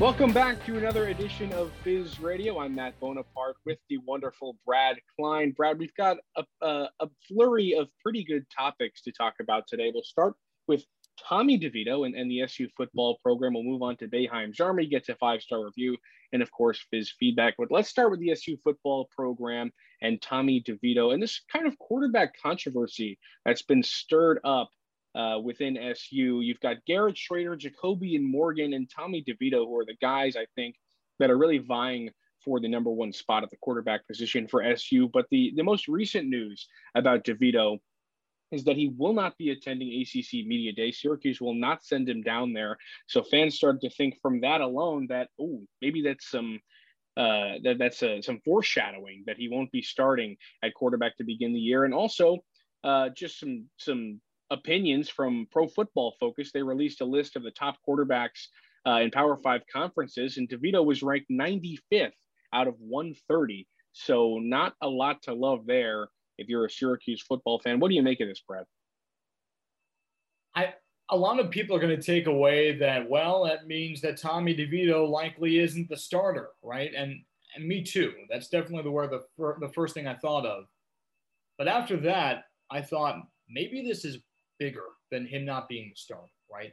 Welcome back to another edition of Fizz Radio. I'm Matt Bonaparte with the wonderful Brad Klein. Brad, we've got a, a, a, flurry of pretty good topics to talk about today. We'll start with Tommy DeVito and, and the SU football program. We'll move on to Boeheim's Army, get a five star review, and of course, Fizz feedback. But let's start with the SU football program and Tommy DeVito and this kind of quarterback controversy that's been stirred up uh, within SU. You've got Garrett Shrader, Jacoby and Morgan, and Tommy DeVito, who are the guys I think that are really vying for the number one spot at the quarterback position for SU. But the, the most recent news about DeVito is that he will not be attending ACC Media Day. Syracuse will not send him down there. So fans started to think from that alone that, oh, maybe that's some. Uh, that, that's uh, some foreshadowing that he won't be starting at quarterback to begin the year, and also uh, just some some opinions from Pro Football Focus. They released a list of the top quarterbacks uh, in Power Five conferences, and DeVito was ranked 95th out of 130. So not a lot to love there. If you're a Syracuse football fan, what do you make of this, Brad? I a lot of people are going to take away that well, that means that Tommy DeVito likely isn't the starter, right? And and me too. That's definitely the word the the first thing I thought of. But after that, I thought maybe this is bigger than him not being the starter, right?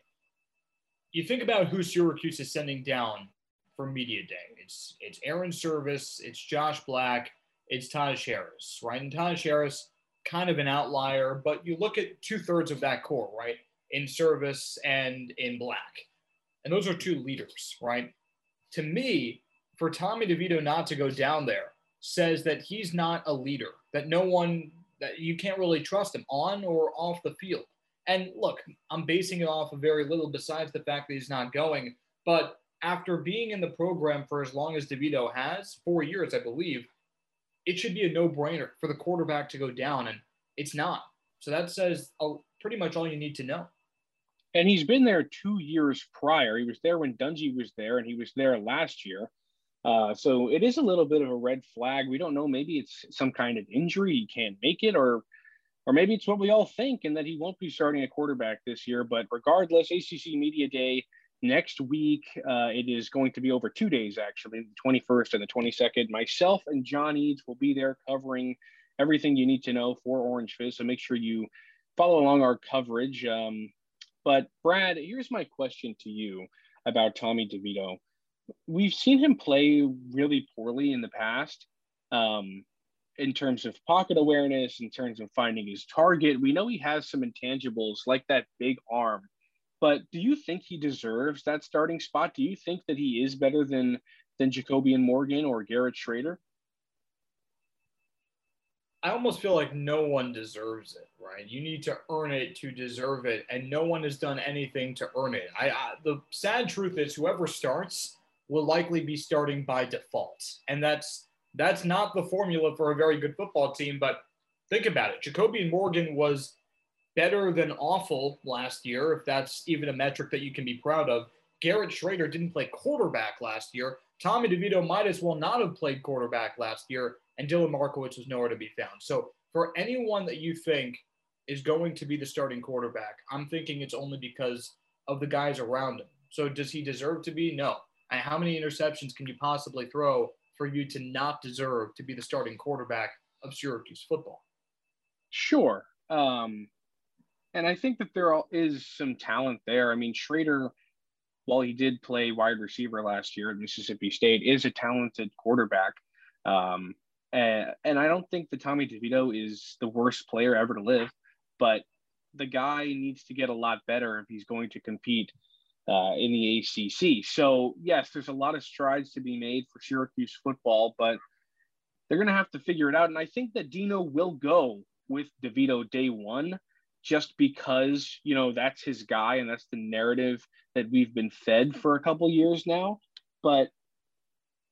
You think about who Syracuse is sending down for media day. It's it's Airon Servais, it's Josh Black, it's Taj Harris, right? And Taj Harris, kind of an outlier, but you look at two thirds of that core, right? In Servais and in Black, and those are two leaders, right? To me, for Tommy DeVito not to go down there says that he's not a leader, that no one that you can't really trust him on or off the field. And look, I'm basing it off of very little besides the fact that he's not going. But after being in the program for as long as DeVito has, four years, I believe, it should be a no brainer for the quarterback to go down. And it's not. So that says pretty much all you need to know. And he's been there two years prior. He was there when Dungey was there, and he was there last year. Uh, so it is a little bit of a red flag. We don't know. Maybe it's some kind of injury. He can't make it, or or maybe it's what we all think and that he won't be starting a quarterback this year. But regardless, ACC Media Day next week. Uh, it is going to be over two days, actually, the 21st and the 22nd. Myself and John Eads will be there covering everything you need to know for Orange Fizz. So make sure you follow along our coverage. Um, but Brad, here's my question to you about Tommy DeVito. We've seen him play really poorly in the past. Um, in terms of pocket awareness, in terms of finding his target. We know he has some intangibles like that big arm, but do you think he deserves that starting spot? Do you think that he is better than than JaCobian Morgan or Garrett Shrader? I almost feel like no one deserves it, right? You need to earn it to deserve it, and no one has done anything to earn it. I, I the sad truth is, whoever starts will likely be starting by default, and that's that's not the formula for a very good football team. But think about it. Jacoby Morgan was better than awful last year, if that's even a metric that you can be proud of. Garrett Shrader didn't play quarterback last year. Tommy DeVito might as well not have played quarterback last year, and Dylan Markowitz was nowhere to be found. So, for anyone that you think is going to be the starting quarterback, I'm thinking it's only because of the guys around him. So, does he deserve to be? No. how many interceptions can you possibly throw for you to not deserve to be the starting quarterback of Syracuse football. Sure. Um, and I think that there is some talent there. I mean, Shrader, while he did play wide receiver last year at Mississippi State, is a talented quarterback. Um, and, and I don't think that Tommy DeVito is the worst player ever to live, but the guy needs to get a lot better if he's going to compete uh, in the ACC. So, yes, there's a lot of strides to be made for Syracuse football, but they're going to have to figure it out. And I think that Dino will go with DeVito day one just because, you know, that's his guy and that's the narrative that we've been fed for a couple years now. But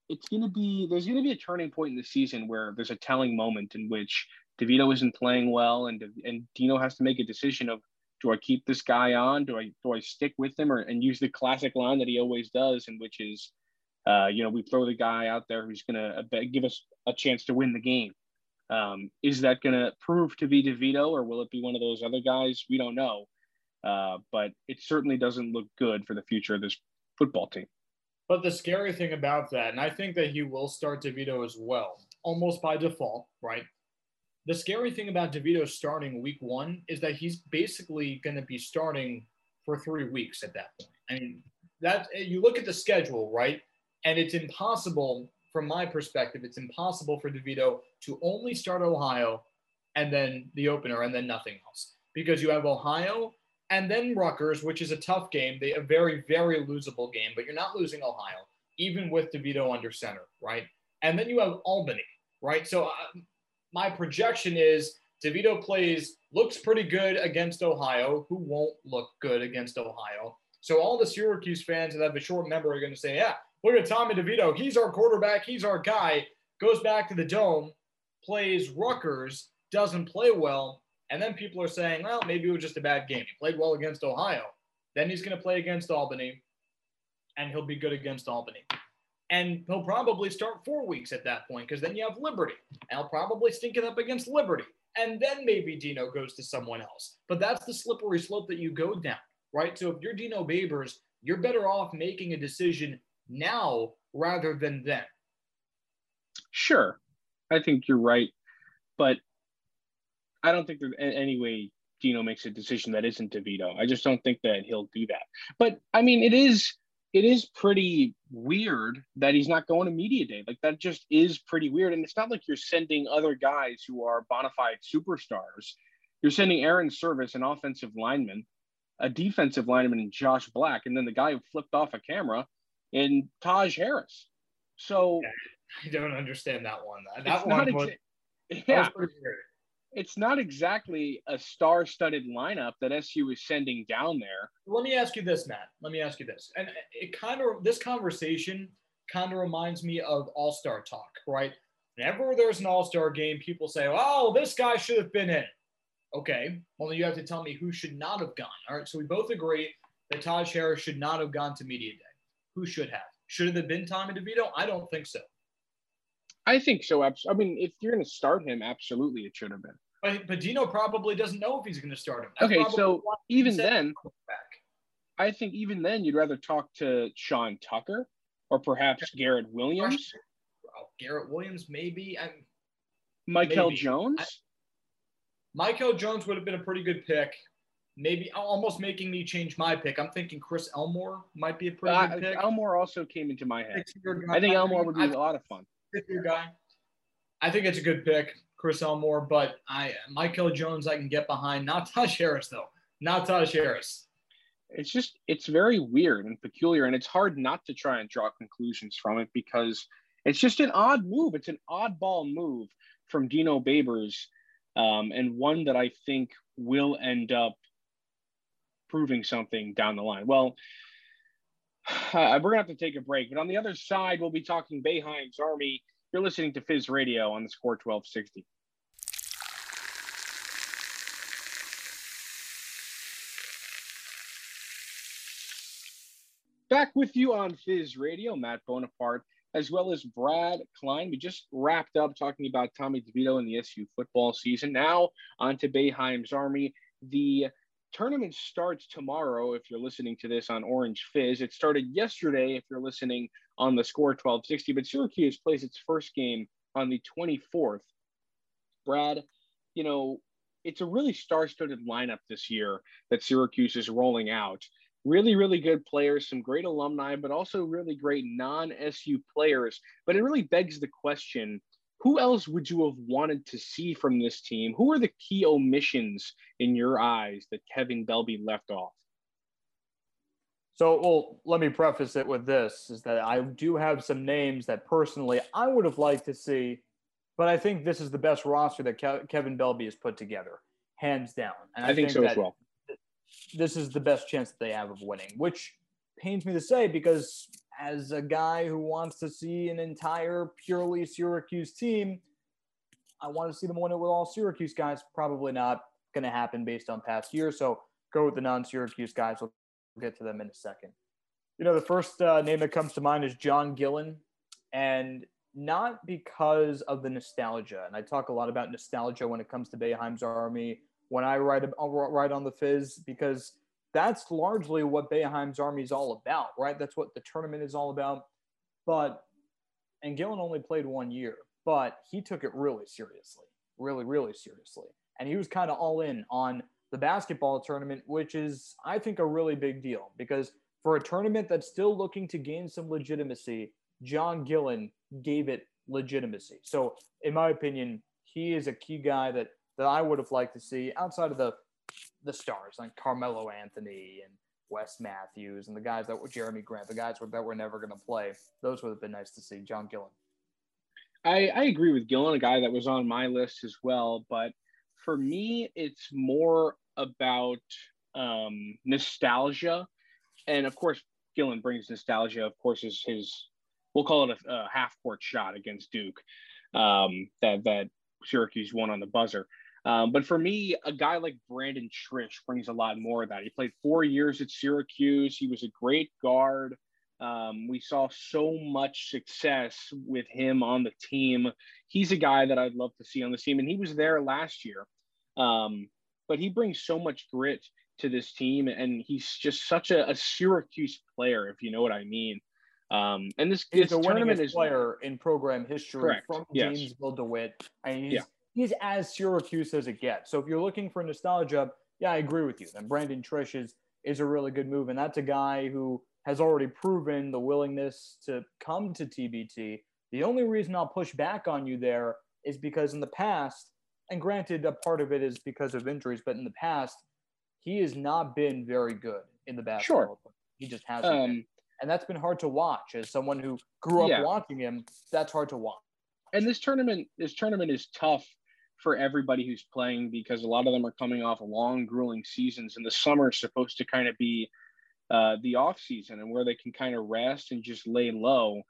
it's going to be, there's going to be a turning point in the season where there's a telling moment in which DeVito isn't playing well and, and Dino has to make a decision of do I keep this guy on? Do I do I stick with him or and use the classic line that he always does, and which is, uh, you know, we throw the guy out there who's going to uh, give us a chance to win the game. Um, is that going to prove to be DeVito, or will it be one of those other guys? We don't know, uh, but it certainly doesn't look good for the future of this football team. But the scary thing about that, and I think that he will start DeVito as well, almost by default, right? The scary thing about DeVito starting week one is that he's basically going to be starting for three weeks at that point. I mean, that you look at the schedule, right? And it's impossible, from my perspective, it's impossible for DeVito to only start Ohio and then the opener and then nothing else because you have Ohio and then Rutgers, which is a tough game, they a very very losable game, but you're not losing Ohio even with DeVito under center, right? And then you have Albany, right? So uh, my projection is DeVito plays looks pretty good against Ohio, who won't look good against Ohio. So all the Syracuse fans that have a short memory are going to say, "Yeah, look at Tommy DeVito. He's our quarterback. He's our guy." Goes back to the dome, plays Rutgers, doesn't play well, and then people are saying, "Well, maybe it was just a bad game. He played well against Ohio. Then he's going to play against Albany, and he'll be good against Albany." And he'll probably start four weeks at that point because then you have Liberty. And he'll probably stink it up against Liberty. And then maybe Dino goes to someone else. But that's the slippery slope that you go down, right? So if you're Dino Babers, you're better off making a decision now rather than then. Sure. I think you're right. But I don't think there's any way Dino makes a decision that isn't DeVito. I just don't think that he'll do that. But I mean, it is it is pretty weird that he's not going to media day. Like that just is pretty weird. And it's not like you're sending other guys who are bona fide superstars. You're sending Airon Servais, an offensive lineman, a defensive lineman in Josh Black, and then the guy who flipped off a camera in Taj Harris. So I don't understand that one. That one was, exa- yeah. Was it's not exactly a star-studded lineup that SU is sending down there. Let me ask you this, Matt. Let me ask you this, and it kind of this conversation kind of reminds me of All-Star talk, right? Whenever there's an All-Star game, people say, "Oh, this guy should have been in." Okay, well, you have to tell me who should not have gone. All right, so we both agree that Taj Harris should not have gone to media day. Who should have? Should it have been Tommy DeVito? I don't think so. I think so. I mean, if you're going to start him, absolutely, it should have been. But, but Dino probably doesn't know if he's going to start him. That's okay, so even then, I think even then, you'd rather talk to Sean Tucker or perhaps Garrett Williams. Garrett Williams, maybe. I'm, Michael Jones. I, Michael Jones would have been a pretty good pick. Maybe almost making me change my pick. I'm thinking Chris Elmore might be a pretty uh, good pick. Elmore also came into my head. I think Elmore would be a lot of fun your guy. I think it's a good pick, Chris Elmore, but I Michael Jones I can get behind. Not Taj Harris though. Not Taj Harris. It's just it's very weird and peculiar, and it's hard not to try and draw conclusions from it because it's just an odd move. It's an oddball move from Dino Babers, um, and one that I think will end up proving something down the line. Well, uh, we're to have to take a break. But on the other side, we'll be talking Boeheim's Army. You're listening to Fizz Radio on the Score 1260. Back with you on Fizz Radio, Matt Bonaparte, as well as Brad Klein. We just wrapped up talking about Tommy DeVito and the SU football season. Now on to Boeheim's Army. The tournament starts tomorrow if you're listening to this on Orange Fizz. It started yesterday if you're listening on the score 1260, but Syracuse plays its first game on the 24th. Brad, you know, it's a really star-studded lineup this year that Syracuse is rolling out. Really, really good players, some great alumni, but also really great non-SU players. But it really begs the question who else would you have wanted to see from this team? Who are the key omissions in your eyes that Kevin Belbey left off? So, well, let me preface it with this is that I do have some names that personally I would have liked to see, but I think this is the best roster that Ke- Kevin Belbey has put together, hands down. And I, I think, think, so as well. This is the best chance that they have of winning, which pains me to say because as a guy who wants to see an entire purely Syracuse team, I want to see them win it with all Syracuse guys. Probably not going to happen based on past years. So go with the non-Syracuse guys. We'll get to them in a second. You know, the first uh, name that comes to mind is John Gillon, and not because of the nostalgia. And I talk a lot about nostalgia when it comes to Boeheim's Army when I write write on the Fizz because that's largely what Boeheim's Army is all about, right? That's what the tournament is all about. But and Gillon only played one year, but he took it really seriously, really, really seriously, and he was kind of all in on the basketball tournament, which is I think a really big deal because for a tournament that's still looking to gain some legitimacy, John Gillon gave it legitimacy. So, in my opinion, he is a key guy that that I would have liked to see outside of the the stars like Carmelo Anthony and Wes Matthews and the guys that were Jerami Grant, the guys that were never going to play. Those would have been nice to see. John Gillon. I, I agree with Gillon, a guy that was on my list as well. But for me, it's more about um, nostalgia. And of course, Gillon brings nostalgia, of course, is his, we'll call it a, a half court shot against Duke um, that, that Syracuse won on the buzzer. Um, but for me, a guy like Brandon Triche brings a lot more of that. He played four years at Syracuse. He was a great guard. Um, we saw so much success with him on the team. He's a guy that I'd love to see on the team, and he was there last year. Um, but he brings so much grit to this team, and he's just such a, a Syracuse player, if you know what I mean. Um, and this, he's this the winningest is, player in program history correct. from yes. Jamesville DeWitt. I mean, he's, yeah he's as Syracuse as it gets. So if you're looking for nostalgia, yeah, I agree with you. And Brandon Triche is is a really good move, and that's a guy who has already proven the willingness to come to TBT. The only reason I'll push back on you there is because in the past, and granted, a part of it is because of injuries, but in the past, he has not been very good in the basketball. Sure. He just hasn't um, been. And that's been hard to watch. As someone who grew up yeah. watching him, that's hard to watch. And this tournament, this tournament is tough for everybody who's playing because a lot of them are coming off long, grueling seasons, and the summer is supposed to kind of be uh, the off season and where they can kind of rest and just lay low.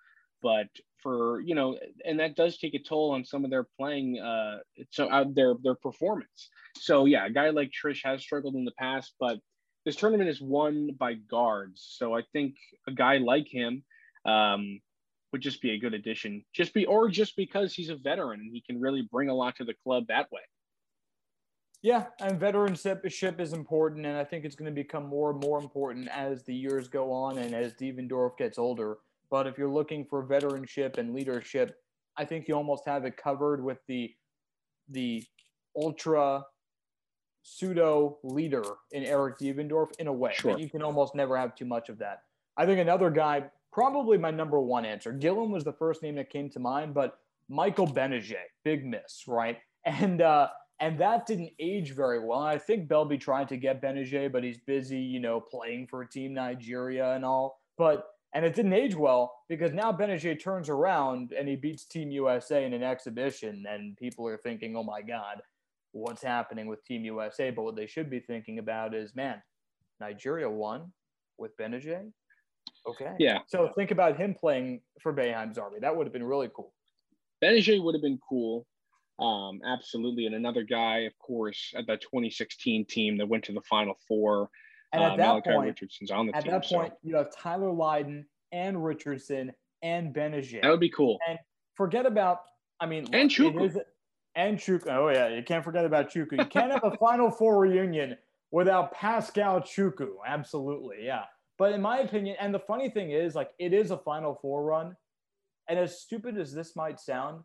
But for you know, and that does take a toll on some of their playing, uh, so uh, their their performance. So yeah, a guy like Triche has struggled in the past, but this tournament is won by guards. So I think a guy like him, um, would just be a good addition. Just be, or just because he's a veteran and he can really bring a lot to the club that way. Yeah, and veteranship is important, and I think it's going to become more and more important as the years go on and as Devendorf gets older. But if you're looking for veteranship and leadership, I think you almost have it covered with the the ultra pseudo leader in Eric Devendorf in a way. Sure. You can almost never have too much of that. I think another guy probably my number one answer. Dylan was the first name that came to mind, but Michael Gbinije, big miss, right? And uh, and that didn't age very well. I think Belbey tried to get Gbinije, but he's busy, you know, playing for Team Nigeria and all. But and it didn't age well because now Gbinije turns around and he beats Team USA in an exhibition, and people are thinking, "Oh my God, what's happening with Team USA?" But what they should be thinking about is, man, Nigeria won with Gbinije. Okay. Yeah. So think about him playing for Boeheim's Army. That would have been really cool. Gbinije would have been cool. Um, absolutely. And another guy, of course, at that 2016 team that went to the Final Four. And at uh, that Malachi point, Richardson's on the at team. At that point, so. you have Tyler Lydon and Richardson and Gbinije. That would be cool. And forget about, I mean, and Chukwu. and Chukwu. Oh, yeah. You can't forget about Chukwu. You can't have a Final Four reunion without Paschal Chukwu. Absolutely. Yeah. But in my opinion, and the funny thing is, like, it is a Final Four run. And as stupid as this might sound,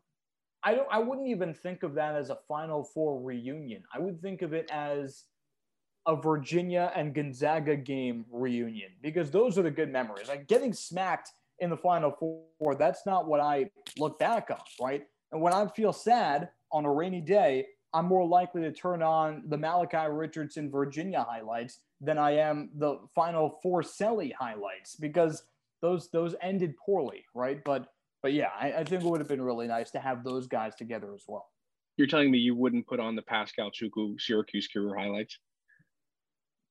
I don't I wouldn't even think of that as a Final Four reunion. I would think of it as a Virginia and Gonzaga game reunion because those are the good memories. Like getting smacked in the Final Four, that's not what I look back on, right? And when I feel sad on a rainy day, I'm more likely to turn on the Malachi Richardson Virginia highlights than I am the final four Selly highlights because those those ended poorly, right? But but yeah, I, I, think it would have been really nice to have those guys together as well. You're telling me you wouldn't put on the Paschal Chukwu Syracuse career highlights?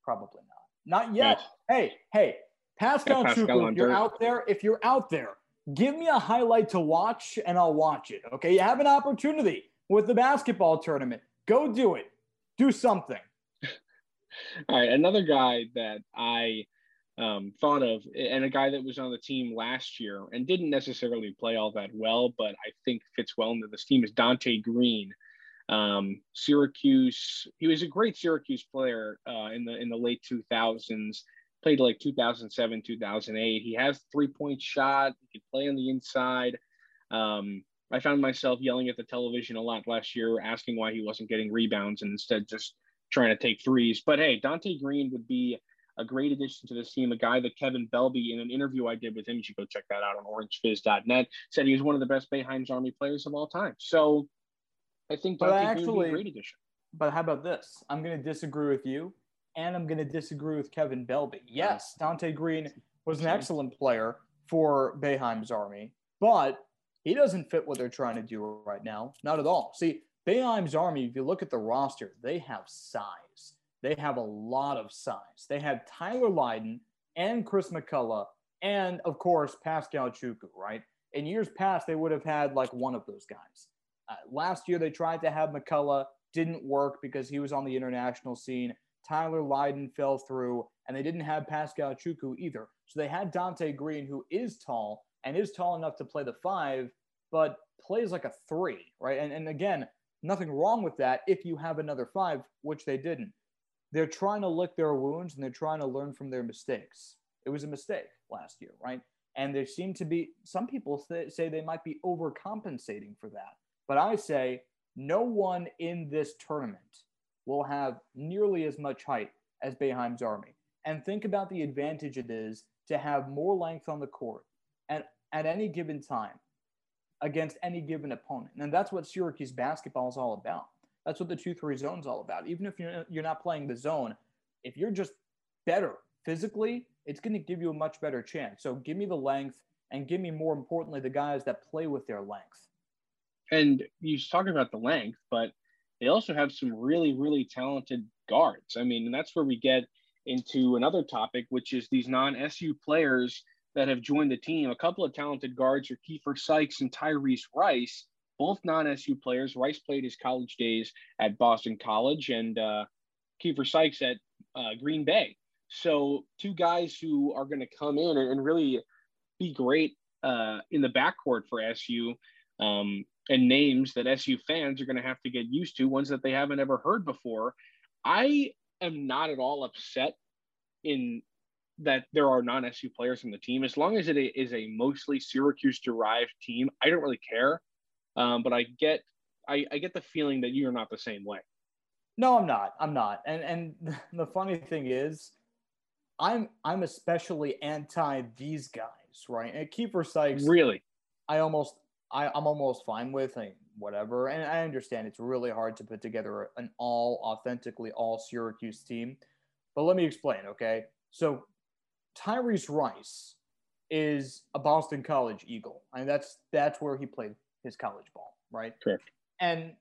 Probably not. Not yet. Hey, hey, Paschal, yeah, Chukwu, if you're out there, if you're out there, give me a highlight to watch and I'll watch it. Okay. You have an opportunity with the basketball tournament. Go do it. Do something. All right, another guy that I um, thought of, and a guy that was on the team last year and didn't necessarily play all that well, but I think fits well into this team is Donte Greene. Um, Syracuse, he was a great Syracuse player uh, in the in the late 2000s. Played like 2007, 2008. He has three point shot. He could play on the inside. Um, I found myself yelling at the television a lot last year, asking why he wasn't getting rebounds and instead just trying to take threes. But hey, Donte Greene would be a great addition to this team. A guy that Kevin Belbey, in an interview I did with him, you should go check that out on orangefizz.net, said he was one of the best Boeheim's Army players of all time. So I think Donte actually, Green would be a great addition. But how about this? I'm going to disagree with you, and I'm going to disagree with Kevin Belbey. Yes, Donte Greene was an excellent player for Boeheim's Army, but he doesn't fit what they're trying to do right now. Not at all. See, Boeheim's Army, if you look at the roster, they have size. They have a lot of size. They have Tyler Lydon and Chris McCullough, and of course, Paschal Chukwu, right? In years past, they would have had like one of those guys. Uh, last year, they tried to have McCullough, didn't work because he was on the international scene. Tyler Lydon fell through, and they didn't have Paschal Chukwu either. So they had Donte Greene, who is tall and is tall enough to play the five, but plays like a three, right? And, and again, nothing wrong with that if you have another five, which they didn't. They're trying to lick their wounds and they're trying to learn from their mistakes. It was a mistake last year, right? And there seem to be some people th- say they might be overcompensating for that. But I say no one in this tournament will have nearly as much height as Boeheim's Army. And think about the advantage it is to have more length on the court and at any given time against any given opponent. And that's what Syracuse basketball is all about. That's what the 2 3 zone is all about. Even if you're, you're not playing the zone, if you're just better physically, it's going to give you a much better chance. So give me the length and give me, more importantly, the guys that play with their length. And you talk about the length, but they also have some really, really talented guards. I mean, and that's where we get into another topic, which is these non SU players that have joined the team. A couple of talented guards are Keifer Sykes and Tyrese Rice, both non-SU players. Rice played his college days at Boston College, and uh, Keifer Sykes at uh, Green Bay. So two guys who are going to come in and, and, really be great uh, in the backcourt for SU, um, and names that SU fans are going to have to get used to, ones that they haven't ever heard before. I am not at all upset in that there are non-SU players on the team. As long as it is a mostly Syracuse-derived team, I don't really care. Um, but I get, I, I get the feeling that you're not the same way. No, I'm not. I'm not. And and the funny thing is, I'm I'm especially anti these guys, right? And Keifer Sykes, really, I almost I, I'm almost fine with like, whatever. And I understand it's really hard to put together an all authentically all Syracuse team. But let me explain, okay? So Tyrese Rice is a Boston College Eagle. I mean, that's that's where he played his college ball, right? Correct. And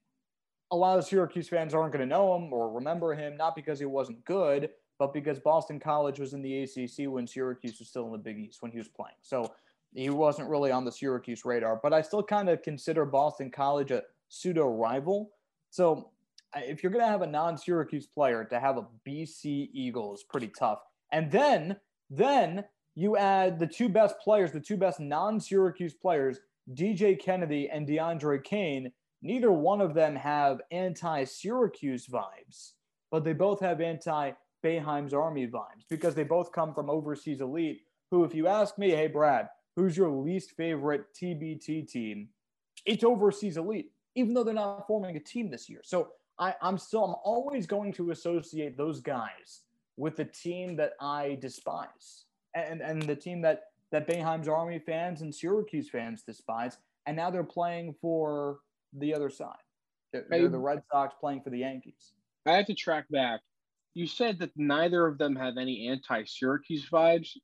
a lot of Syracuse fans aren't going to know him or remember him, not because he wasn't good, but because Boston College was in the ACC when Syracuse was still in the Big East when he was playing. So he wasn't really on the Syracuse radar. But I still kind of consider Boston College a pseudo rival. So uh, if you're going to have a non Syracuse player to have a BC Eagle is pretty tough. And then then you add the two best players, the two best non Syracuse players, DJ Kennedy and DeAndre Kane. Neither one of them have anti Syracuse vibes, but they both have anti Boeheim's Army vibes because they both come from overseas elite. Who, if you ask me, hey, Brad, who's your least favorite TBT team? It's overseas elite, even though they're not forming a team this year. So I, I'm still, I'm always going to associate those guys with the team that I despise and, and the team that, that Boeheim's Army fans and Syracuse fans despise. And now they're playing for the other side. They're, they're the Red Sox playing for the Yankees. I have to track back. You said that neither of them have any anti Syracuse vibes.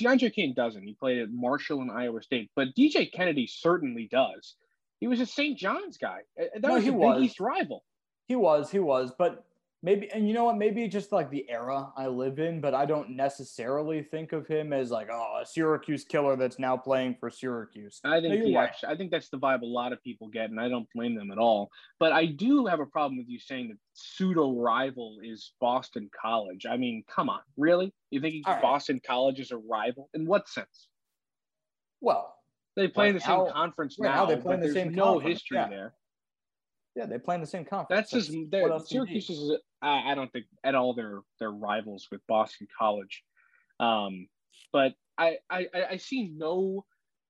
DeAndre Kane doesn't. He played at Marshall and Iowa State, but DJ Kennedy certainly does. He was a St. John's guy. Uh, that no, was he a Big was. East rival. He was, he was, but maybe and you know what maybe just like the era i live in but i don't necessarily think of him as like oh a syracuse killer that's now playing for syracuse I think No, right. actually, I think that's the vibe a lot of people get, and I don't blame them at all. But I do have a problem with you saying that pseudo rival is Boston College. I mean, come on, really? You think right. Boston College is a rival? In what sense? well They play in the same now- conference now. they play in the same no conference, history yeah. there. Yeah they play in the same conference That's just what they're- else do you need? Syracuse is. I, I don't think at all they're they're rivals with Boston College, um, but I, I I see no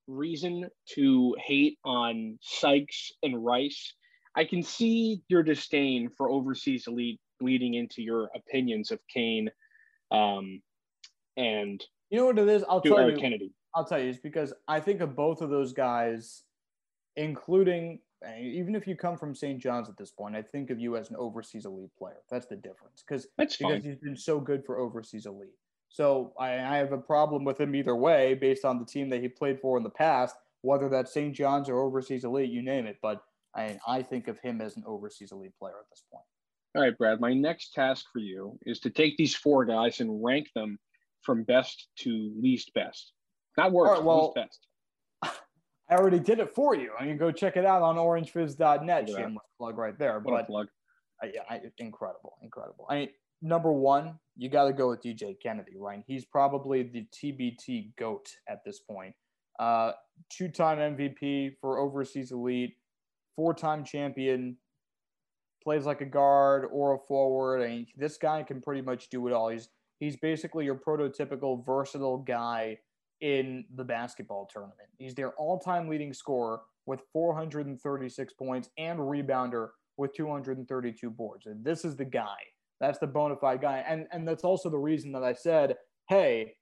reason to hate on Sykes and Rice. I can see your disdain for overseas elite bleeding into your opinions of Kane, um, and you know what it is i'll tell you Kennedy. I'll tell you, it's because I think of both of those guys, including Eh, even if you come from St. John's at this point, I think of you as an overseas elite player. That's the difference, because That's because fine. he's been so good for overseas elite. So I, I have a problem with him either way, based on the team that he played for in the past, whether that's St. John's or overseas elite, you name it. But I, I think of him as an overseas elite player at this point. All right, Brad. My next task for you is to take these four guys and rank them from best to least best. Not worst, right, well, least best. I already did it for you. I mean, go check it out on orangefizz.net. That. Shameless plug right there. What a But plug. Yeah, I, incredible, incredible. I mean, number one, you got to go with DJ Kennedy, right? He's probably the TBT goat at this point. Uh, two-time MVP for overseas elite, four-time champion, plays like a guard or a forward. I mean, this guy can pretty much do it all. He's he's basically your prototypical versatile guy in the basketball tournament. He's their all-time leading scorer with 436 points and rebounder with 232 boards. And this is the guy. That's the bona fide guy. And and that's also the reason that I said, hey,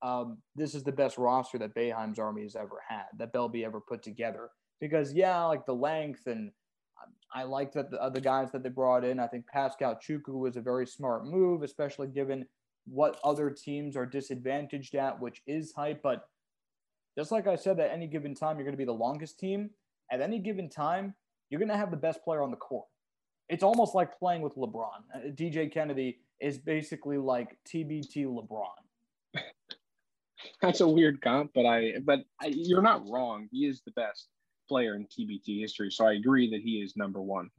um, this is the best roster that Boeheim's army has ever had, that Belbey ever put together. Because yeah, like the length and um, I like that the other guys that they brought in. I think Paschal Chukwu was a very smart move, especially given what other teams are disadvantaged at, which is hype. But just like I said, at any given time, you're going to be the longest team. At any given time, you're going to have the best player on the court. It's almost like playing with LeBron. Uh, DJ Kennedy is basically like TBT LeBron. That's a weird comp, but I but I, you're not wrong. He is the best player in TBT history, so I agree that he is number one.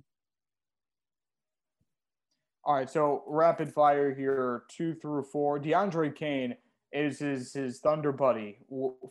All right, so rapid fire here, two through four. DeAndre Kane is his his Thunder buddy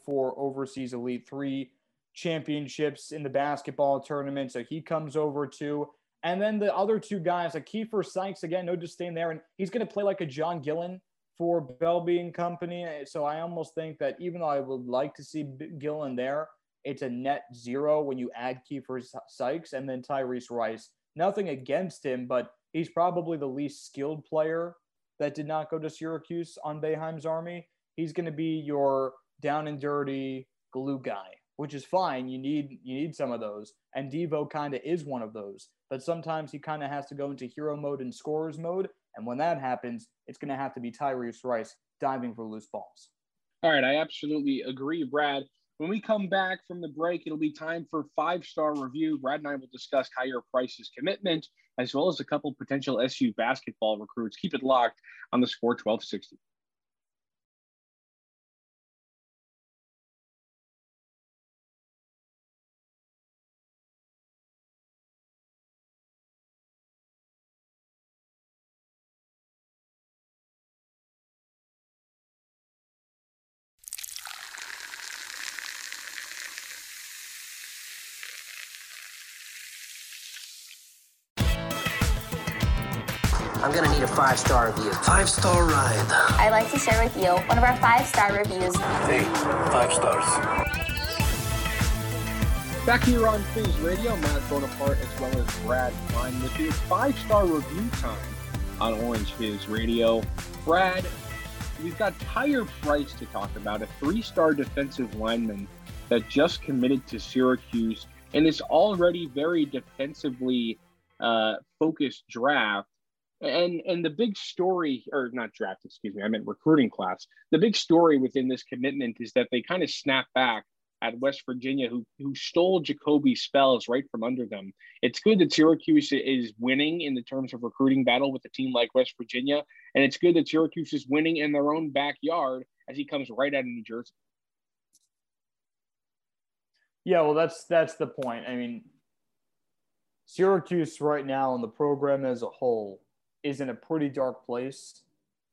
for overseas elite three championships in the basketball tournament. So he comes over too. And then the other two guys, like Keifer Sykes, again, no disdain there, and he's going to play like a John Gillon for Belbey and Company. So I almost think that even though I would like to see Gillon there, it's a net zero when you add Keifer Sykes and then Tyrese Rice. Nothing against him, but he's probably the least skilled player that did not go to Syracuse on Boeheim's army. He's going to be your down and dirty glue guy, which is fine. You need you need some of those, and Devo kind of is one of those. But sometimes he kind of has to go into hero mode and scorers mode, and when that happens, it's going to have to be Tyrese Rice diving for loose balls. All right, I absolutely agree, Brad. When we come back from the break, it'll be time for five star review. Brad and I will discuss higher prices commitment, as well as a couple potential SU basketball recruits. Keep it locked on the score 1260. Five star review. Five star ride. I'd like to share with you one of our five star reviews. Hey, five stars. Back here on Fizz Radio, Matt Bonaparte as well as Brad Klein with you. Five star review time on Orange Fizz Radio. Brad, we've got Tyre Price to talk about, a three star defensive lineman that just committed to Syracuse in this already very defensively uh, focused draft. And and the big story, or not draft, excuse me, I meant recruiting class. The big story within this commitment is that they kind of snap back at West Virginia who who stole Jacoby spells right from under them. It's good that Syracuse is winning in the terms of recruiting battle with a team like West Virginia, and it's good that Syracuse is winning in their own backyard as he comes right out of New Jersey. Yeah, well, that's that's the point. I mean, Syracuse right now and the program as a whole is in a pretty dark place.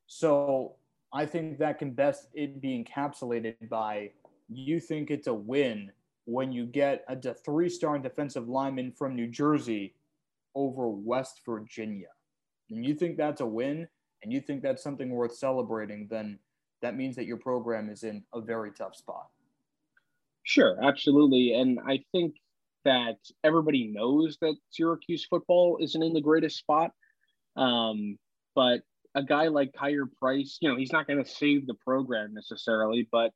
So I think that can best it be encapsulated by you think it's a win when you get a three star defensive lineman from New Jersey over West Virginia. And you think that's a win and you think that's something worth celebrating, then that means that your program is in a very tough spot. Sure, absolutely. And I think that everybody knows that Syracuse football isn't in the greatest spot. Um, but a guy like Kyer Price, you know, he's not going to save the program necessarily, but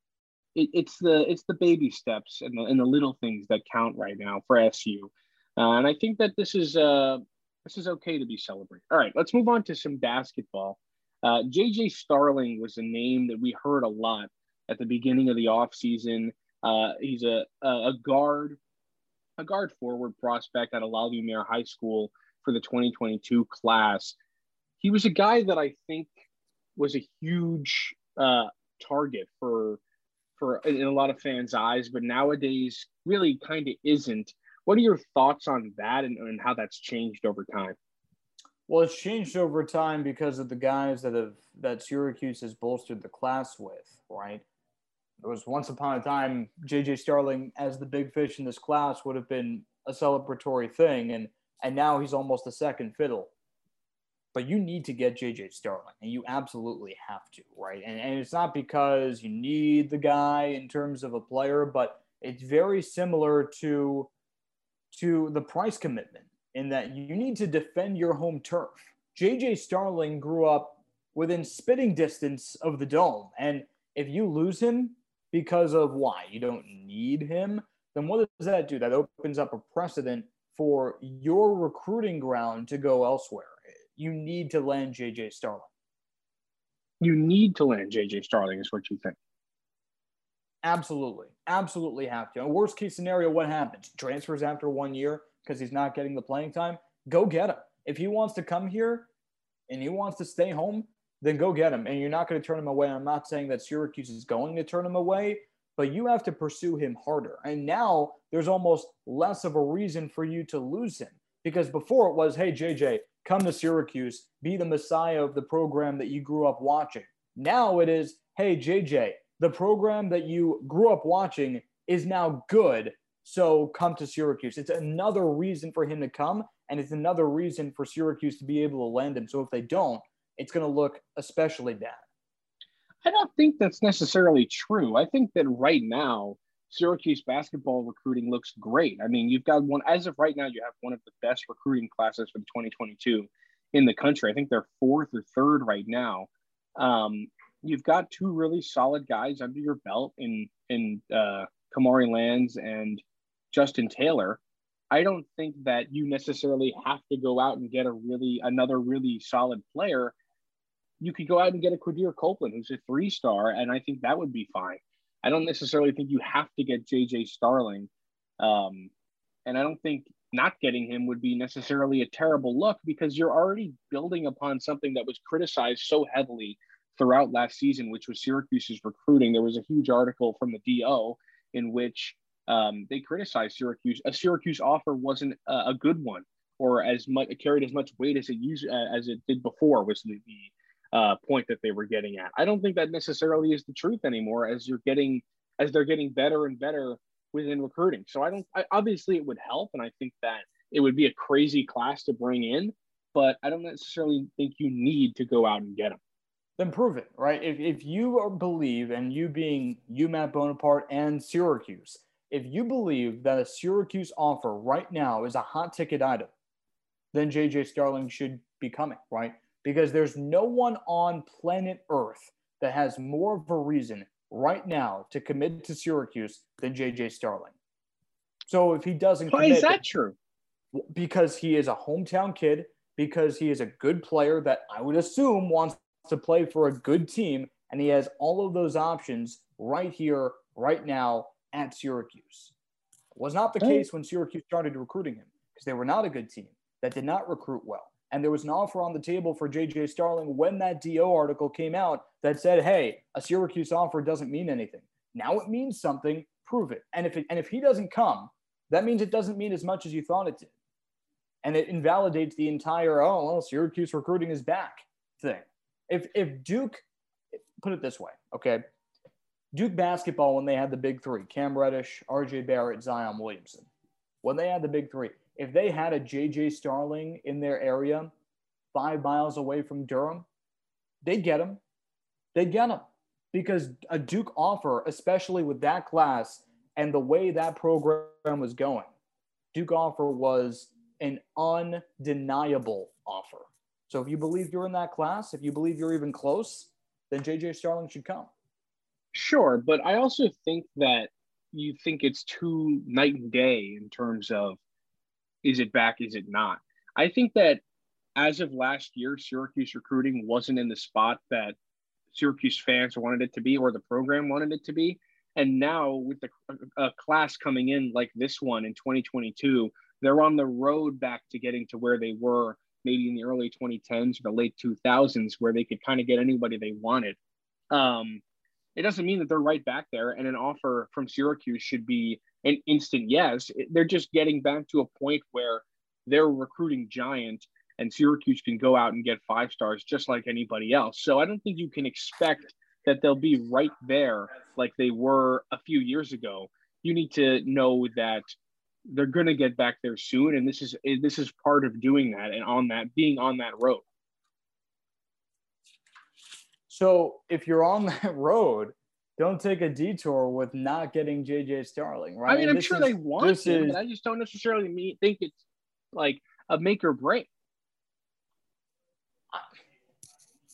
it, it's the it's the baby steps and the and the little things that count right now for SU. Uh, and I think that this is uh this is okay to be celebrated. All right, let's move on to some basketball. Uh, JJ Starling was a name that we heard a lot at the beginning of the offseason. Uh, he's a, a guard, a guard forward prospect at La Lumiere High School for the 2022 class. He was a guy that I think was a huge uh, target for for in a lot of fans' eyes, but nowadays really kind of isn't. What are your thoughts on that and, and how that's changed over time? Well, it's changed over time because of the guys that have that Syracuse has bolstered the class with, right? It was once upon a time JJ Starling as the big fish in this class would have been a celebratory thing, and and now he's almost a second fiddle. But you need to get JJ Starling, and you absolutely have to, right? And, and it's not because you need the guy in terms of a player, but it's very similar to to the price commitment in that you need to defend your home turf. JJ Starling grew up within spitting distance of the dome, and if you lose him, because of why you don't need him, then what does that do? That opens up a precedent for your recruiting ground to go elsewhere. You need to land JJ Starling. You need to land JJ Starling, is what you think. Absolutely. Absolutely have to. And worst case scenario, what happens? Transfers after one year because he's not getting the playing time. Go get him. If he wants to come here and he wants to stay home, then go get him. And you're not going to turn him away. I'm not saying that Syracuse is going to turn him away, but you have to pursue him harder. And now there's almost less of a reason for you to lose him because before it was, hey, JJ, come to Syracuse, be the messiah of the program that you grew up watching. Now it is, hey, JJ, the program that you grew up watching is now good. So come to Syracuse. It's another reason for him to come, and it's another reason for Syracuse to be able to land him. So if they don't, it's going to look especially bad. I don't think that's necessarily true. I think that right now, Syracuse basketball recruiting looks great. I mean, you've got one, as of right now, you have one of the best recruiting classes for the 2022 in the country. I think they're fourth or third right now. Um, you've got two really solid guys under your belt in, in uh, Kamari Lands and Justin Taylor. I don't think that you necessarily have to go out and get a really another really solid player you could go out and get a Quadir Copeland, who's a three star, and I think that would be fine. I don't necessarily think you have to get JJ Starling. Um, and I don't think not getting him would be necessarily a terrible look because you're already building upon something that was criticized so heavily throughout last season, which was Syracuse's recruiting. There was a huge article from the DO in which um, they criticized Syracuse. A Syracuse offer wasn't a, a good one or as much carried as much weight as it used uh, as it did before was the, the uh, point that they were getting at. I don't think that necessarily is the truth anymore as you're getting as they're getting better and better within recruiting. So I don't I, obviously it would help and I think that it would be a crazy class to bring in, but I don't necessarily think you need to go out and get them. Then prove it, right? If, if you believe, and you being UMatt Bonaparte and Syracuse, if you believe that a Syracuse offer right now is a hot ticket item, then JJ Starling should be coming, right? Because there's no one on planet Earth that has more of a reason right now to commit to Syracuse than JJ Starling. So if he doesn't, why commit, is that true? Because he is a hometown kid. Because he is a good player that I would assume wants to play for a good team, and he has all of those options right here, right now, at Syracuse. It was not the case when Syracuse started recruiting him because they were not a good team that did not recruit well. And there was an offer on the table for JJ Starling when that DO article came out that said, hey, a Syracuse offer doesn't mean anything. Now it means something, prove it. And if, it, and if he doesn't come, that means it doesn't mean as much as you thought it did. And it invalidates the entire, oh, well, Syracuse recruiting is back thing. If, if Duke, put it this way, okay? Duke basketball, when they had the big three, Cam Reddish, RJ Barrett, Zion Williamson, when they had the big three, if they had a JJ Starling in their area, five miles away from Durham, they'd get him. They'd get him because a Duke offer, especially with that class and the way that program was going, Duke offer was an undeniable offer. So if you believe you're in that class, if you believe you're even close, then JJ Starling should come. Sure, but I also think that you think it's too night and day in terms of is it back, is it not? I think that as of last year, Syracuse recruiting wasn't in the spot that Syracuse fans wanted it to be or the program wanted it to be. And now, with the a class coming in like this one in 2022, they're on the road back to getting to where they were maybe in the early 2010s or the late 2000s, where they could kind of get anybody they wanted. Um, it doesn't mean that they're right back there, and an offer from Syracuse should be an instant yes. They're just getting back to a point where they're recruiting giant and Syracuse can go out and get five stars just like anybody else. So I don't think you can expect that they'll be right there like they were a few years ago. You need to know that they're going to get back there soon and this is this is part of doing that and on that being on that road. So if you're on that road, don't take a detour with not getting JJ Starling, right? I mean, I'm this sure is, they want to, is, but I just don't necessarily mean, think it's like a make or break.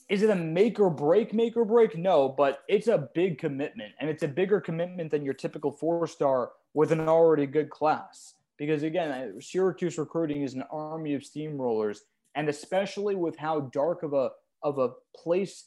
Is it a make or break, make or break? No, but it's a big commitment, and it's a bigger commitment than your typical four star with an already good class. Because again, Syracuse recruiting is an army of steamrollers, and especially with how dark of a of a place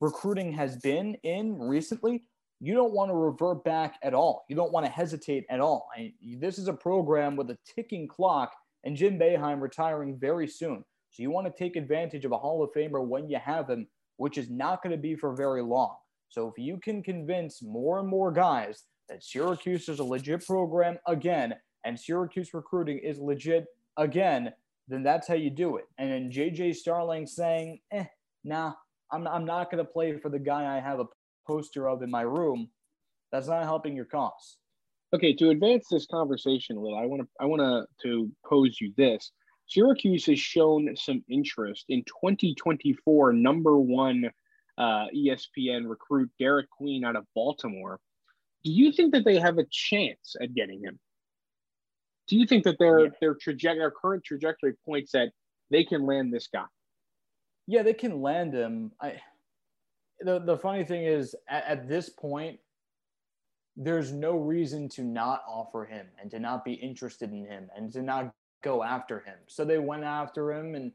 recruiting has been in recently, you don't want to revert back at all. You don't want to hesitate at all. I, this is a program with a ticking clock and Jim Boeheim retiring very soon. So you want to take advantage of a Hall of Famer when you have him, which is not going to be for very long. So if you can convince more and more guys that Syracuse is a legit program again and Syracuse recruiting is legit again, then that's how you do it. And then JJ Starling saying, eh, nah, I'm, I'm not going to play for the guy I have a poster of in my room, that's not helping your cause. Okay, to advance this conversation a little, I want to I want to to pose you this. Syracuse has shown some interest in 2024 number one uh, ESPN recruit Derik Queen out of Baltimore. Do you think that they have a chance at getting him? Do you think that their yeah. their trajectory, their current trajectory points that they can land this guy? Yeah, they can land him. I the, the funny thing is at, at this point there's no reason to not offer him and to not be interested in him and to not go after him. So they went after him and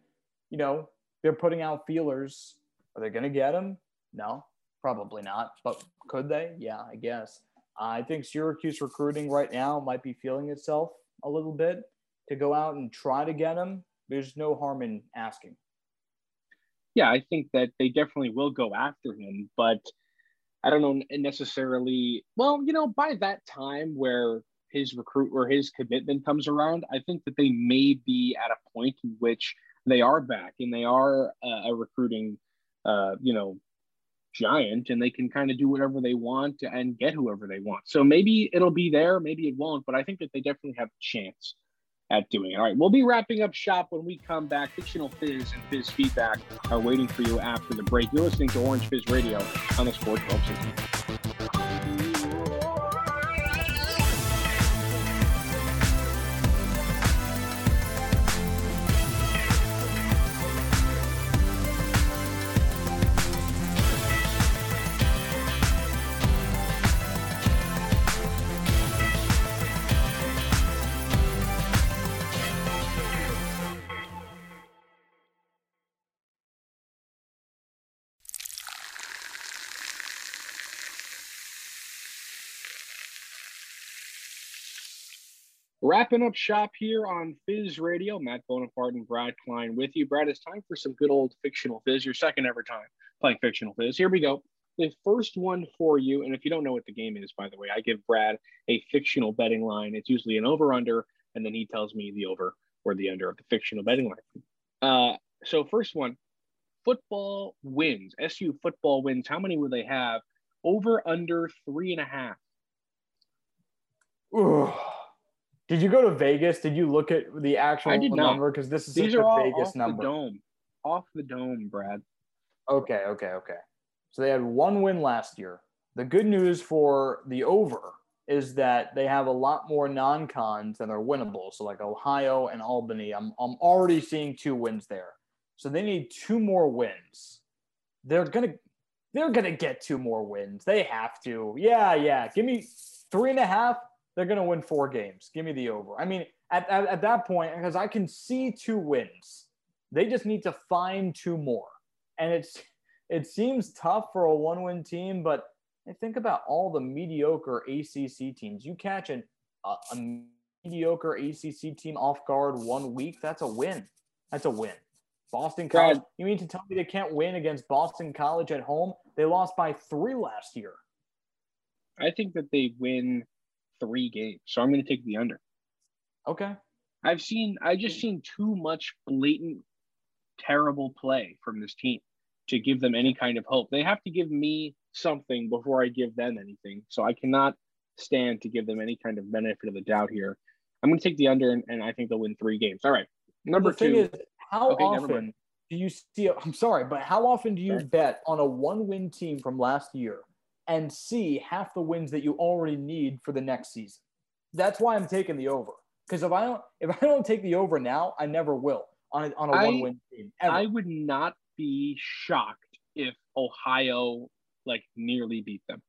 you know they're putting out feelers. Are they going to get him? No probably not but could they? Yeah i guess. I think syracuse recruiting right now might be feeling itself a little bit to go out and try to get him. There's no harm in asking yeah, I think that they definitely will go after him, but I don't know necessarily. Well, you know, by that time where his recruit or his commitment comes around, I think that they may be at a point in which they are back and they are a, a recruiting, uh, you know, giant, and they can kind of do whatever they want and get whoever they want. So maybe it'll be there, maybe it won't, but I think that they definitely have a chance at doing it. All right, we'll be wrapping up shop when we come back. Fictional Fizz and Fizz Feedback are waiting for you after the break. You're listening to Orange Fizz Radio on the Sports 1260. Wrapping up shop here on Fizz Radio, Matt Bonaparte and Brad Klein with you. Brad, it's time for some good old fictional Fizz, your second ever time playing fictional Fizz. Here we go. The first one for you, and if you don't know what the game is, by the way, I give Brad a fictional betting line. It's usually an over under, and then he tells me the over or the under of the fictional betting line. Uh, so, first one football wins, SU football wins. How many will they have? Over under three and a half. Did you go to Vegas? Did you look at the actual number? Because this is These such are a Vegas off number. the dome. Off the dome, Brad. Okay, okay, okay. So they had one win last year. The good news for the over is that they have a lot more non-cons than are winnable. So like Ohio and Albany, I'm I'm already seeing two wins there. So they need two more wins. They're gonna they're gonna get two more wins. They have to. Yeah, yeah. Give me three and a half. They're gonna win four games. Give me the over. I mean, at, at, at that point, because I can see two wins. They just need to find two more. And it's it seems tough for a one-win team, but I think about all the mediocre ACC teams. You catch an, a, a mediocre ACC team off guard one week, that's a win. That's a win. Boston College. You mean to tell me they can't win against Boston College at home? They lost by three last year. I think that they win three games. So I'm going to take the under. Okay. I've seen, I just seen too much blatant, terrible play from this team to give them any kind of hope. They have to give me something before I give them anything. So I cannot stand to give them any kind of benefit of the doubt here. I'm going to take the under, and, and I think they'll win three games. All right. Number the thing two. is, how Okay, often do you see? I'm sorry, but how often do you Sorry. bet on a one-win team from last year and see half the wins that you already need for the next season? That's why I'm taking the over. Because if I don't, if I don't take the over now, I never will on a, on a I- one-win team. Ever. I would not be shocked if Ohio like nearly beat them.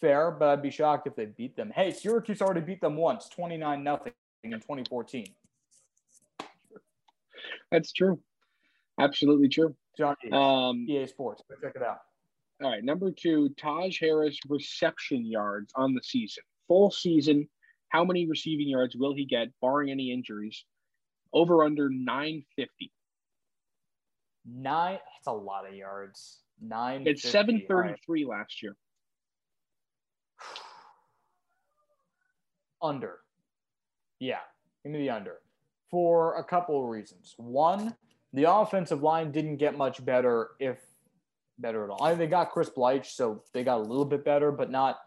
Fair, but I'd be shocked if they beat them. Hey, Syracuse already beat them once, 29 nothing in 2014. That's true. Absolutely true. John Um, EA Sports. Go check it out. All right, number two, Taj Harris reception yards on the season. Full season, how many receiving yards will he get, barring any injuries? Over under 950. Nine. That's a lot of yards. Nine. It's 733 last year. under. Yeah, give me the under for a couple of reasons. One, the offensive line didn't get much better, if better at all. I mean, they got Chris Bleich, so they got a little bit better, but not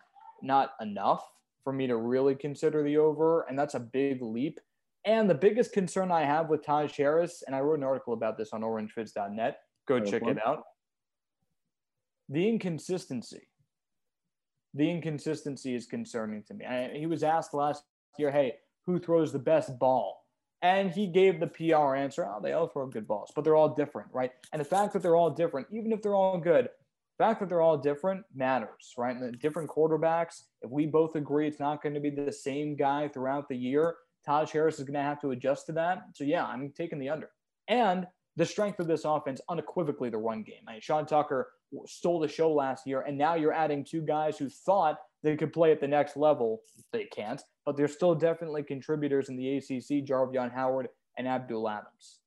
not enough for me to really consider the over, and that's a big leap. And the biggest concern I have with Taj Harris, and I wrote an article about this on OrangeFizz.net. Go check it out. The inconsistency the inconsistency is concerning to me. I, he was asked last year, "Hey, who throws the best ball?" And he gave the PR answer, "Oh, they all throw good balls, but they're all different, right?" And the fact that they're all different, even if they're all good, the fact that they're all different matters, right? And the different quarterbacks, if we both agree it's not going to be the same guy throughout the year, Taj Harris is going to have to adjust to that. So yeah, I'm taking the under. And the strength of this offense, unequivocally, the run game. I mean, Sean Tucker stole the show last year, and now you're adding two guys who thought they could play at the next level. They can't, but they're still definitely contributors in the ACC. Jarveon Howard and Abdul Adams.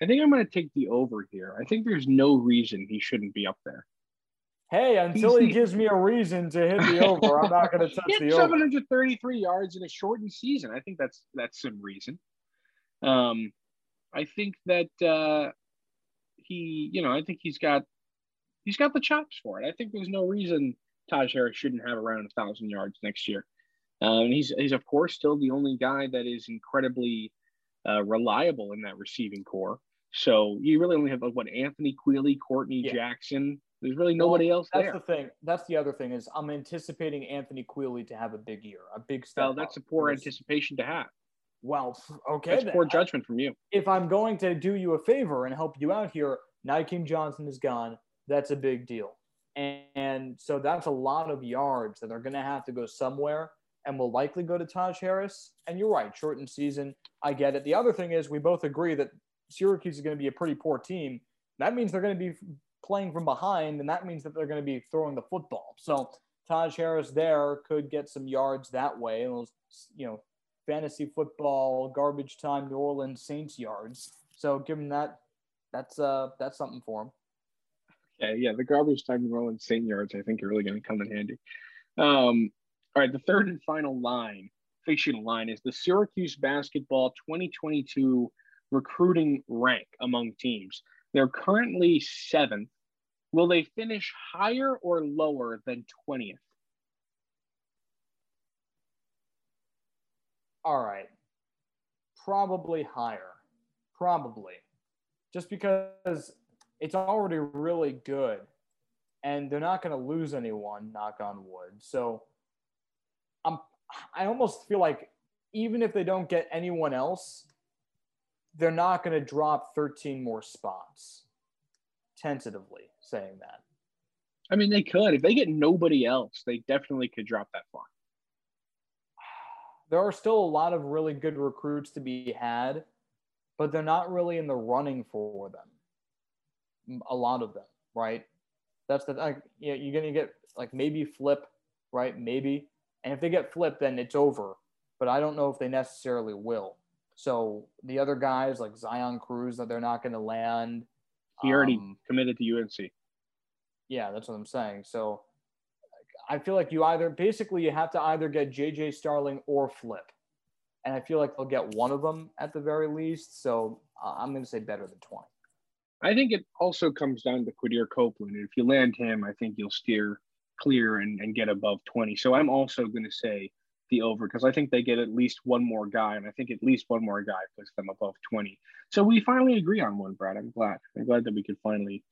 I think I'm going to take the over here. I think there's no reason he shouldn't be up there. Hey, until he He's- gives me a reason to hit the over, I'm not going to touch the over. 733 yards in a shortened season. I think that's that's some reason. Um, I think that uh, he, you know, I think he's got he's got the chops for it. I think there's no reason Taj Harris shouldn't have around a thousand yards next year. Um, he's he's of course still the only guy that is incredibly uh, reliable in that receiving core. So you really only have like, what Anthony Queeley, Courtney Yeah. Jackson. There's really nobody else That's there. the thing. That's the other thing is I'm anticipating Anthony Queeley to have a big year, a big step. Well, that's a poor anticipation to have. Well, okay. That's then. poor judgment from you. if I'm going to do you a favor and help you out here, Nykeem Johnson is gone. That's a big deal. And, and so that's a lot of yards that are going to have to go somewhere and will likely go to Taj Harris. And you're right, shortened season. I get it. The other thing is, we both agree that Syracuse is going to be a pretty poor team. That means they're going to be playing from behind, and that means that they're going to be throwing the football. So Taj Harris there could get some yards that way. And you know, fantasy football, garbage time, New Orleans Saints yards. So give him that. That's uh that's something for him. Yeah, yeah, the garbage time New Orleans Saint yards, I think, are really going to come in handy. Um, all right, the third and final line, fictional line, is the Syracuse basketball 2022 recruiting rank among teams. They're currently seventh. Will they finish higher or lower than 20th? All right. Probably higher. Probably. Just because it's already really good and they're not going to lose anyone, knock on wood. So I'm I almost feel like even if they don't get anyone else, they're not going to drop 13 more spots. Tentatively saying that. I mean, they could. If they get nobody else, they definitely could drop that far. There are still a lot of really good recruits to be had, but they're not really in the running for them. A lot of them, right? That's the like, you know, you're gonna get like maybe flip, right? Maybe, and if they get flipped, then it's over. But I don't know if they necessarily will. So the other guys like Zion Cruz that they're not going to land. He already um, committed to UNC. Yeah, that's what I'm saying. So I feel like you either basically you have to either get JJ Starling or flip. And I feel like they'll get one of them at the very least. So uh, I'm going to say better than 20. I think it also comes down to Quadir Copeland. If you land him, I think you'll steer clear and, and get above 20. So I'm also going to say the over because I think they get at least one more guy, and I think at least one more guy puts them above 20. So we finally agree on one, Brad. I'm glad. I'm glad that we could finally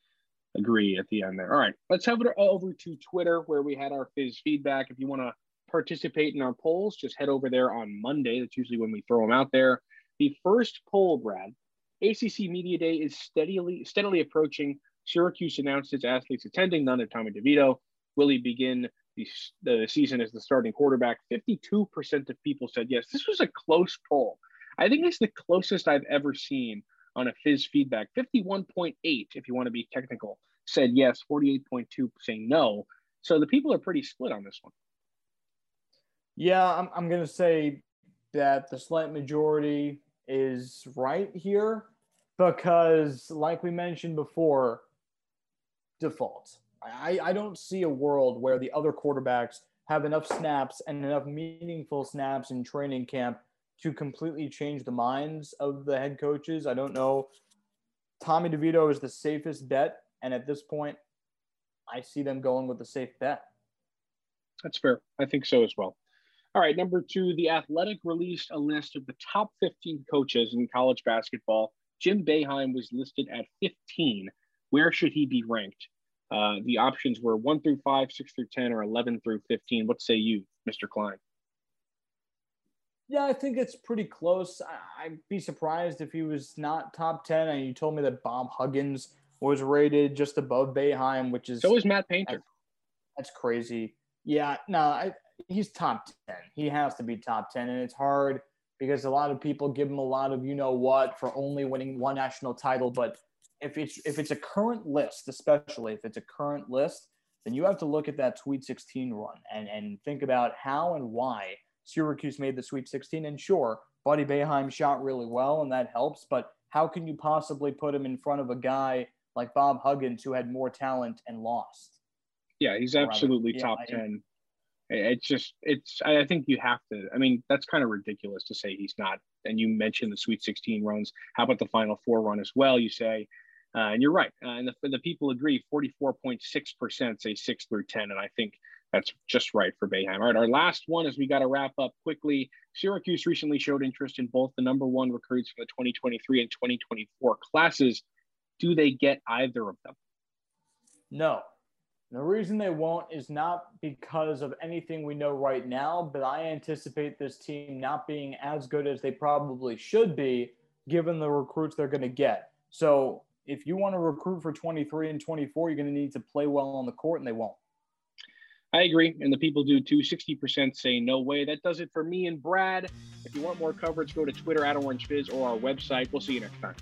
agree at the end there. All right, let's head over to Twitter where we had our Fizz feedback. If you want to participate in our polls, just head over there on Monday. That's usually when we throw them out there. The first poll, Brad, ACC Media Day is steadily steadily approaching. Syracuse announced its athletes attending, none of Tommy DeVito. Will he begin the, the season as the starting quarterback? 52% of people said yes. This was a close poll. I think it's the closest I've ever seen on a Fizz feedback. 51.8, if you want to be technical, said yes, 48.2 saying no. So the people are pretty split on this one. Yeah, I'm, I'm going to say that the slight majority is right here because, like we mentioned before, default. I, I don't see a world where the other quarterbacks have enough snaps and enough meaningful snaps in training camp to completely change the minds of the head coaches. I don't know. Tommy DeVito is the safest bet. And at this point, I see them going with the safe bet. That's fair. I think so as well. All right, number two, The Athletic released a list of the top 15 coaches in college basketball. Jim Boeheim was listed at 15. Where should he be ranked? Uh, the options were one through five, six through 10, or 11 through 15. What say you, Mr. Klein? Yeah, I think it's pretty close. I'd be surprised if he was not top 10. And you told me that Bob Huggins was rated just above Boeheim, which is. So is Matt Painter. That's crazy. Yeah, no, I, he's top 10. He has to be top 10. And it's hard because a lot of people give him a lot of you know what for only winning one national title. But if it's if it's a current list, especially if it's a current list, then you have to look at that Sweet 16 run and, and think about how and why Syracuse made the Sweet 16. And sure, Buddy Boeheim shot really well, and that helps. But how can you possibly put him in front of a guy like Bob Huggins who had more talent and lost? Yeah, he's absolutely top I, 10 it's just it's i think you have to i mean that's kind of ridiculous to say he's not and you mentioned the sweet 16 runs how about the final four run as well you say uh, and you're right uh, and the, the people agree 44.6% say 6 through 10 and i think that's just right for Boeheim. All right, our last one is we got to wrap up quickly. Syracuse recently showed interest in both the number one recruits for the 2023 and 2024 classes. Do they get either of them? No, the reason they won't is not because of anything we know right now, but I anticipate this team not being as good as they probably should be given the recruits they're going to get. So if you want to recruit for 23 and 24, you're going to need to play well on the court, and they won't. I agree. And the people do too. 60% say no way. That does it for me and Brad. If you want more coverage, go to Twitter at Orange Fizz or our website. We'll see you next time.